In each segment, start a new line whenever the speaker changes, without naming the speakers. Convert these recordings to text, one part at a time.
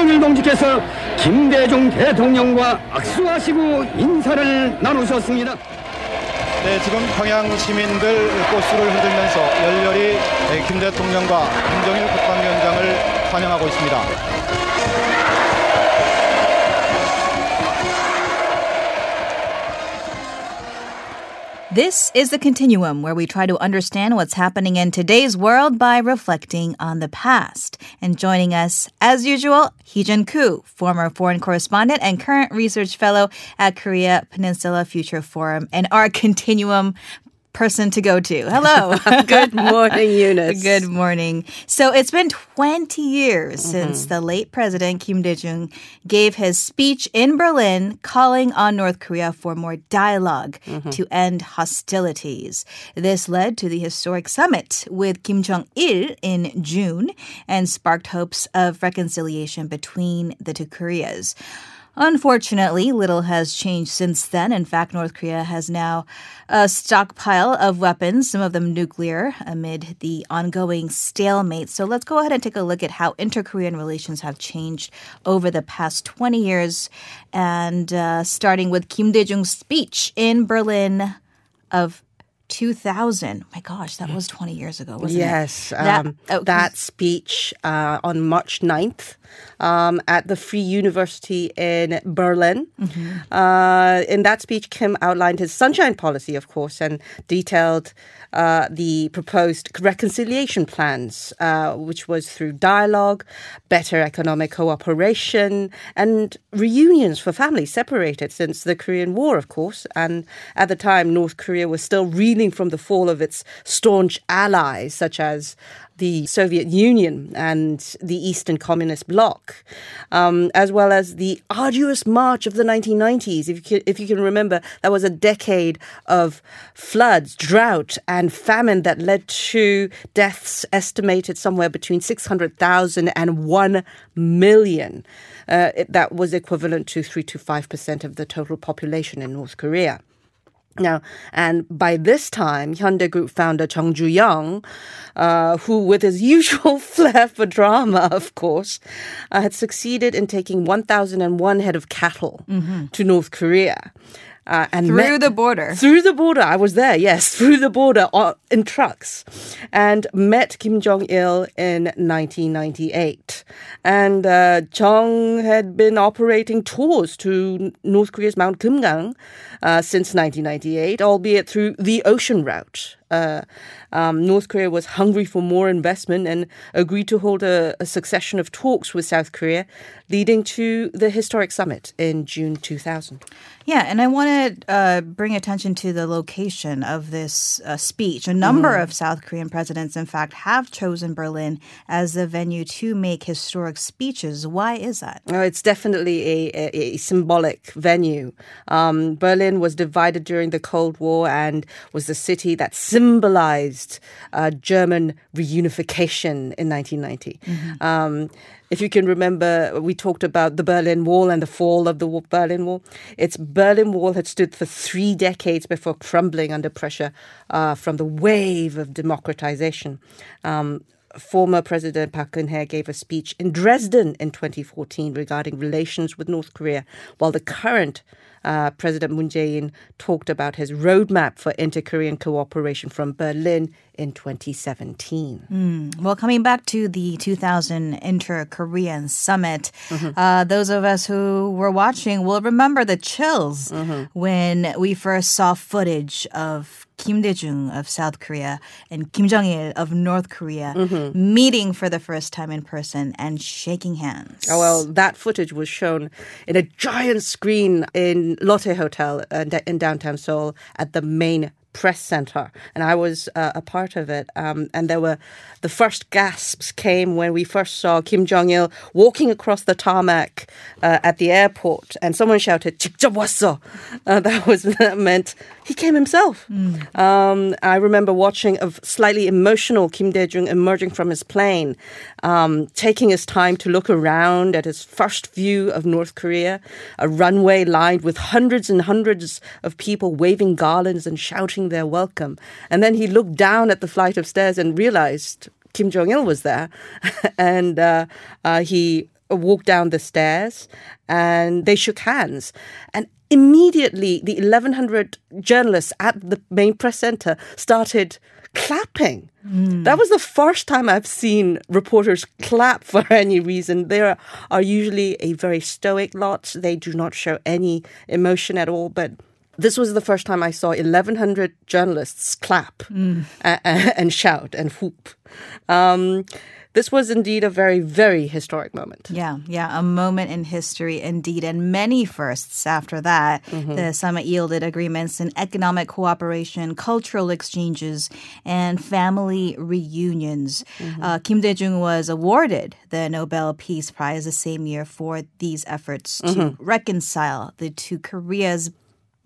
김정일 동지께서 김대중 대통령과 악수하시고 인사를 나누셨습니다.
네, 지금 평양 시민들 꽃수를 흔들면서 열렬히 김 대통령과 김정일 국방위원장을 환영하고 있습니다.
This is the continuum where we try to understand what's happening in today's world by reflecting on the past. And joining us, as usual, Heejun Koo, former foreign correspondent and current research fellow at Korea Peninsula Future Forum, and our continuum person to go to. Hello.
Good morning, Eunice.
Good morning. So it's been 20 years mm-hmm. since the late president Kim Dae-jung gave his speech in Berlin calling on North Korea for more dialog mm-hmm. to end hostilities. This led to the historic summit with Kim Jong-il in June and sparked hopes of reconciliation between the two Koreas. Unfortunately, little has changed since then. In fact, North Korea has now a stockpile of weapons, some of them nuclear, amid the ongoing stalemate. So let's go ahead and take a look at how inter Korean relations have changed over the past 20 years. And uh, starting with Kim Dae Jung's speech in Berlin of 2000. My gosh, that was 20 years ago, wasn't
yes,
it?
Yes. Um, that, oh, that, speech uh, on March 9th um, at the Free University in Berlin. Mm-hmm. Uh, in that speech, Kim outlined his sunshine policy, of course, and detailed uh, the proposed reconciliation plans, uh, which was through dialogue, better economic cooperation, and reunions for families separated since the Korean War, of course. And at the time, North Korea was still from the fall of its staunch allies, such as the Soviet Union and the Eastern Communist Bloc, um, as well as the arduous march of the 1990s. If you, can, if you can remember, that was a decade of floods, drought, and famine that led to deaths estimated somewhere between 600,000 and 1 million. Uh, it, that was equivalent to 3 to 5% of the total population in North Korea. Now, and by this time, Hyundai Group founder Chung Ju-young, uh, who with his usual flair for drama, of course, uh, had succeeded in taking 1,001 head of cattle mm-hmm. to North Korea.
Uh, and through met, the border.
Through the border, I was there. Yes, through the border on, in trucks, and met Kim Jong Il in 1998. And uh, Chung had been operating tours to North Korea's Mount Kumgang uh, since 1998, albeit through the ocean route. Uh, um, North Korea was hungry for more investment and agreed to hold a, a succession of talks with South Korea, leading to the historic summit in June 2000.
Yeah, and I want to uh, bring attention to the location of this uh, speech. A number mm. of South Korean presidents, in fact, have chosen Berlin as the venue to make historic speeches. Why is that?
Oh, it's definitely a, a, a symbolic venue. Um, Berlin was divided during the Cold War and was the city that symbolized uh, German reunification in 1990. Mm-hmm. Um, if you can remember, we talked about the Berlin Wall and the fall of the Berlin Wall. Its Berlin Wall had stood for three decades before crumbling under pressure uh, from the wave of democratization. Um, former President Park Geun-hye gave a speech in Dresden in 2014 regarding relations with North Korea, while the current uh, President Moon Jae-in talked about his roadmap for inter-Korean cooperation from Berlin in 2017.
Mm. Well, coming back to the 2000 Inter-Korean Summit, mm-hmm. uh, those of us who were watching will remember the chills mm-hmm. when we first saw footage of Kim Dae-jung of South Korea and Kim Jong-il of North Korea mm-hmm. meeting for the first time in person and shaking hands.
Oh, well, that footage was shown in a giant screen in Lotte Hotel uh, in downtown Seoul at the main press center, and I was uh, a part of it. Um, and there were the first gasps came when we first saw Kim Jong Il walking across the tarmac uh, at the airport, and someone shouted "직접 왔어." Uh, that was that meant he came himself. Mm. Um, I remember watching a slightly emotional Kim Dae Jung emerging from his plane, um, taking his time to look around at his first view of North Korea, a runway lined with hundreds and hundreds of people waving garlands and shouting their welcome. And then he looked down at the flight of stairs and realized Kim Jong il was there, and uh, uh, he walked down the stairs and they shook hands. And immediately, the 1,100 journalists at the main press center started clapping. That was the first time I've seen reporters clap for any reason. They are, are usually a very stoic lot. They do not show any emotion at all, but this was the first time I saw 1,100 journalists clap a- a- and shout and whoop. Um, this was indeed a very, very historic moment.
Yeah, yeah, a moment in history indeed, and many firsts after that. The summit yielded agreements in economic cooperation, cultural exchanges, and family reunions. Uh, Kim Dae-jung was awarded the Nobel Peace Prize the same year for these efforts to reconcile the two Koreas.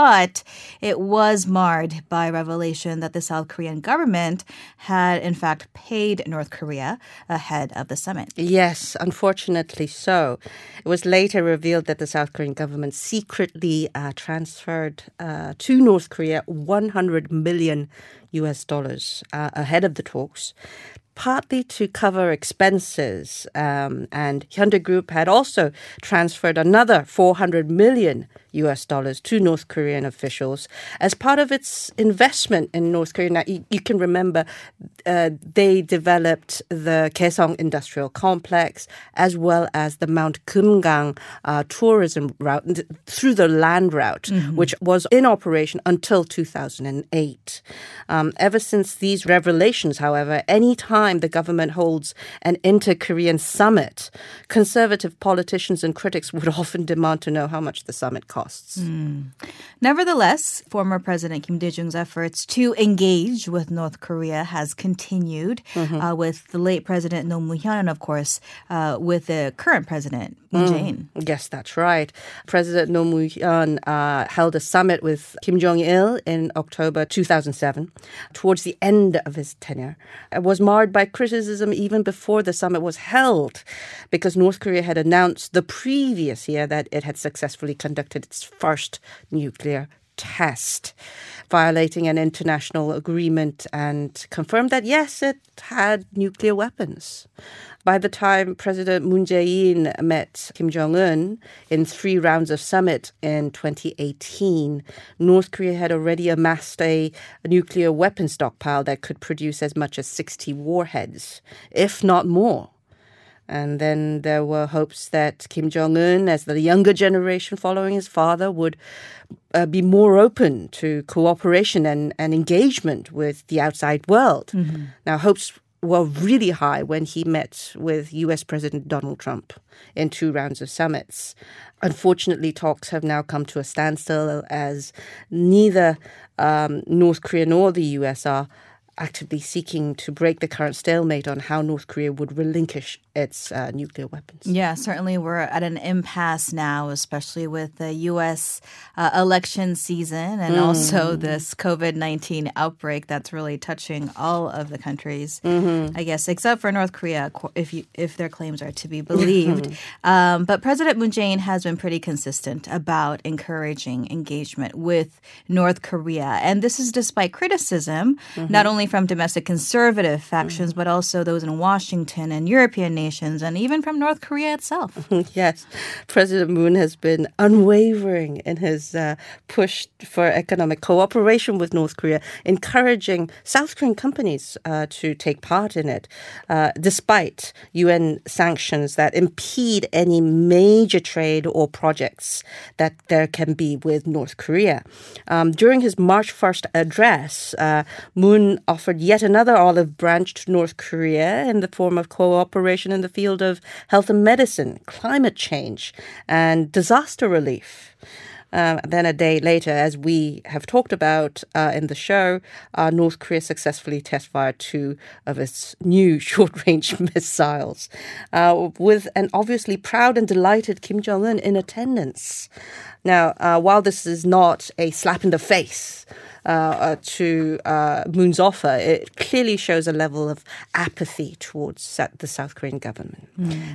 But it was marred by revelation that the South Korean government had, in fact, paid North Korea ahead of the summit.
Yes, unfortunately so. It was later revealed that the South Korean government secretly uh, transferred uh, to North Korea 100 million US dollars uh, ahead of the talks. Partly to cover expenses, um, and Hyundai Group had also transferred another 400 million US dollars to North Korean officials as part of its investment in North Korea. Now, you, you can remember uh, they developed the Kaesong Industrial Complex as well as the Mount Kumgang uh, tourism route through the land route, which was in operation until 2008. Um, ever since these revelations, however, any time the government holds an inter-Korean summit, conservative politicians and critics would often demand to know how much the summit costs.
Nevertheless, former President Kim Dae-jung's efforts to engage with North Korea has continued uh, with the late President Roh Moo-hyun and, of course, uh, with the current President Moon Jae-in.
Yes, that's right. President Roh Moo-hyun uh, held a summit with Kim Jong-il in October 2007, towards the end of his tenure. It was marred by criticism even before the summit was held, because North Korea had announced the previous year that it had successfully conducted its first nuclear test, violating an international agreement and confirmed that yes, it had nuclear weapons. By the time President Moon Jae-in met Kim Jong-un in three rounds of summit in 2018, North Korea had already amassed a, nuclear weapon stockpile that could produce as much as 60 warheads, if not more. And then there were hopes that Kim Jong un, as the younger generation following his father, would uh, be more open to cooperation and, and engagement with the outside world. Now, hopes were really high when he met with US President Donald Trump in two rounds of summits. Unfortunately, talks have now come to a standstill as neither um, North Korea nor the US are actively seeking to break the current stalemate on how North Korea would relinquish its uh, nuclear weapons.
Yeah, certainly we're at an impasse now, especially with the U.S. Uh, election season and also this COVID 19 outbreak that's really touching all of the countries, I guess, except for North Korea, if, you, if their claims are to be believed. um, but President Moon Jae-in has been pretty consistent about encouraging engagement with North Korea. And this is despite criticism, not only from domestic conservative factions, but also those in Washington and European nations, and even from North Korea itself.
Yes, President Moon has been unwavering in his uh, push for economic cooperation with North Korea, encouraging South Korean companies uh, to take part in it, uh, despite UN sanctions that impede any major trade or projects that there can be with North Korea. Um, during his March 1st address, uh, Moon offered yet another olive branch to North Korea in the form of cooperation in the field of health and medicine, climate change, and disaster relief. Uh, then a day later, as we have talked about uh, in the show, uh, North Korea successfully test fired two of its new short range missiles, uh, with an obviously proud and delighted Kim Jong un in attendance. Now, uh, while this is not a slap in the face, uh, to uh, Moon's offer, it clearly shows a level of apathy towards the South Korean government.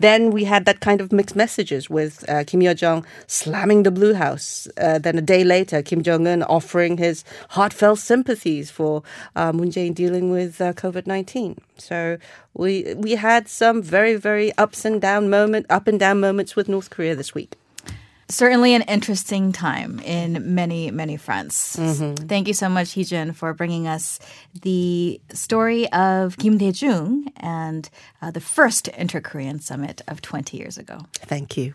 Then we had that kind of mixed messages with uh, Kim Yo Jong slamming the Blue House. Uh, then a day later, Kim Jong Un offering his heartfelt sympathies for uh, Moon Jae-in dealing with uh, COVID nineteen. So we we had some very very ups and down moment up and down moments with North Korea this week.
Certainly an interesting time in many, many fronts. Thank you so much, Heejun, for bringing us the story of Kim Dae-jung and uh, the first inter-Korean summit of 20 years ago.
Thank you.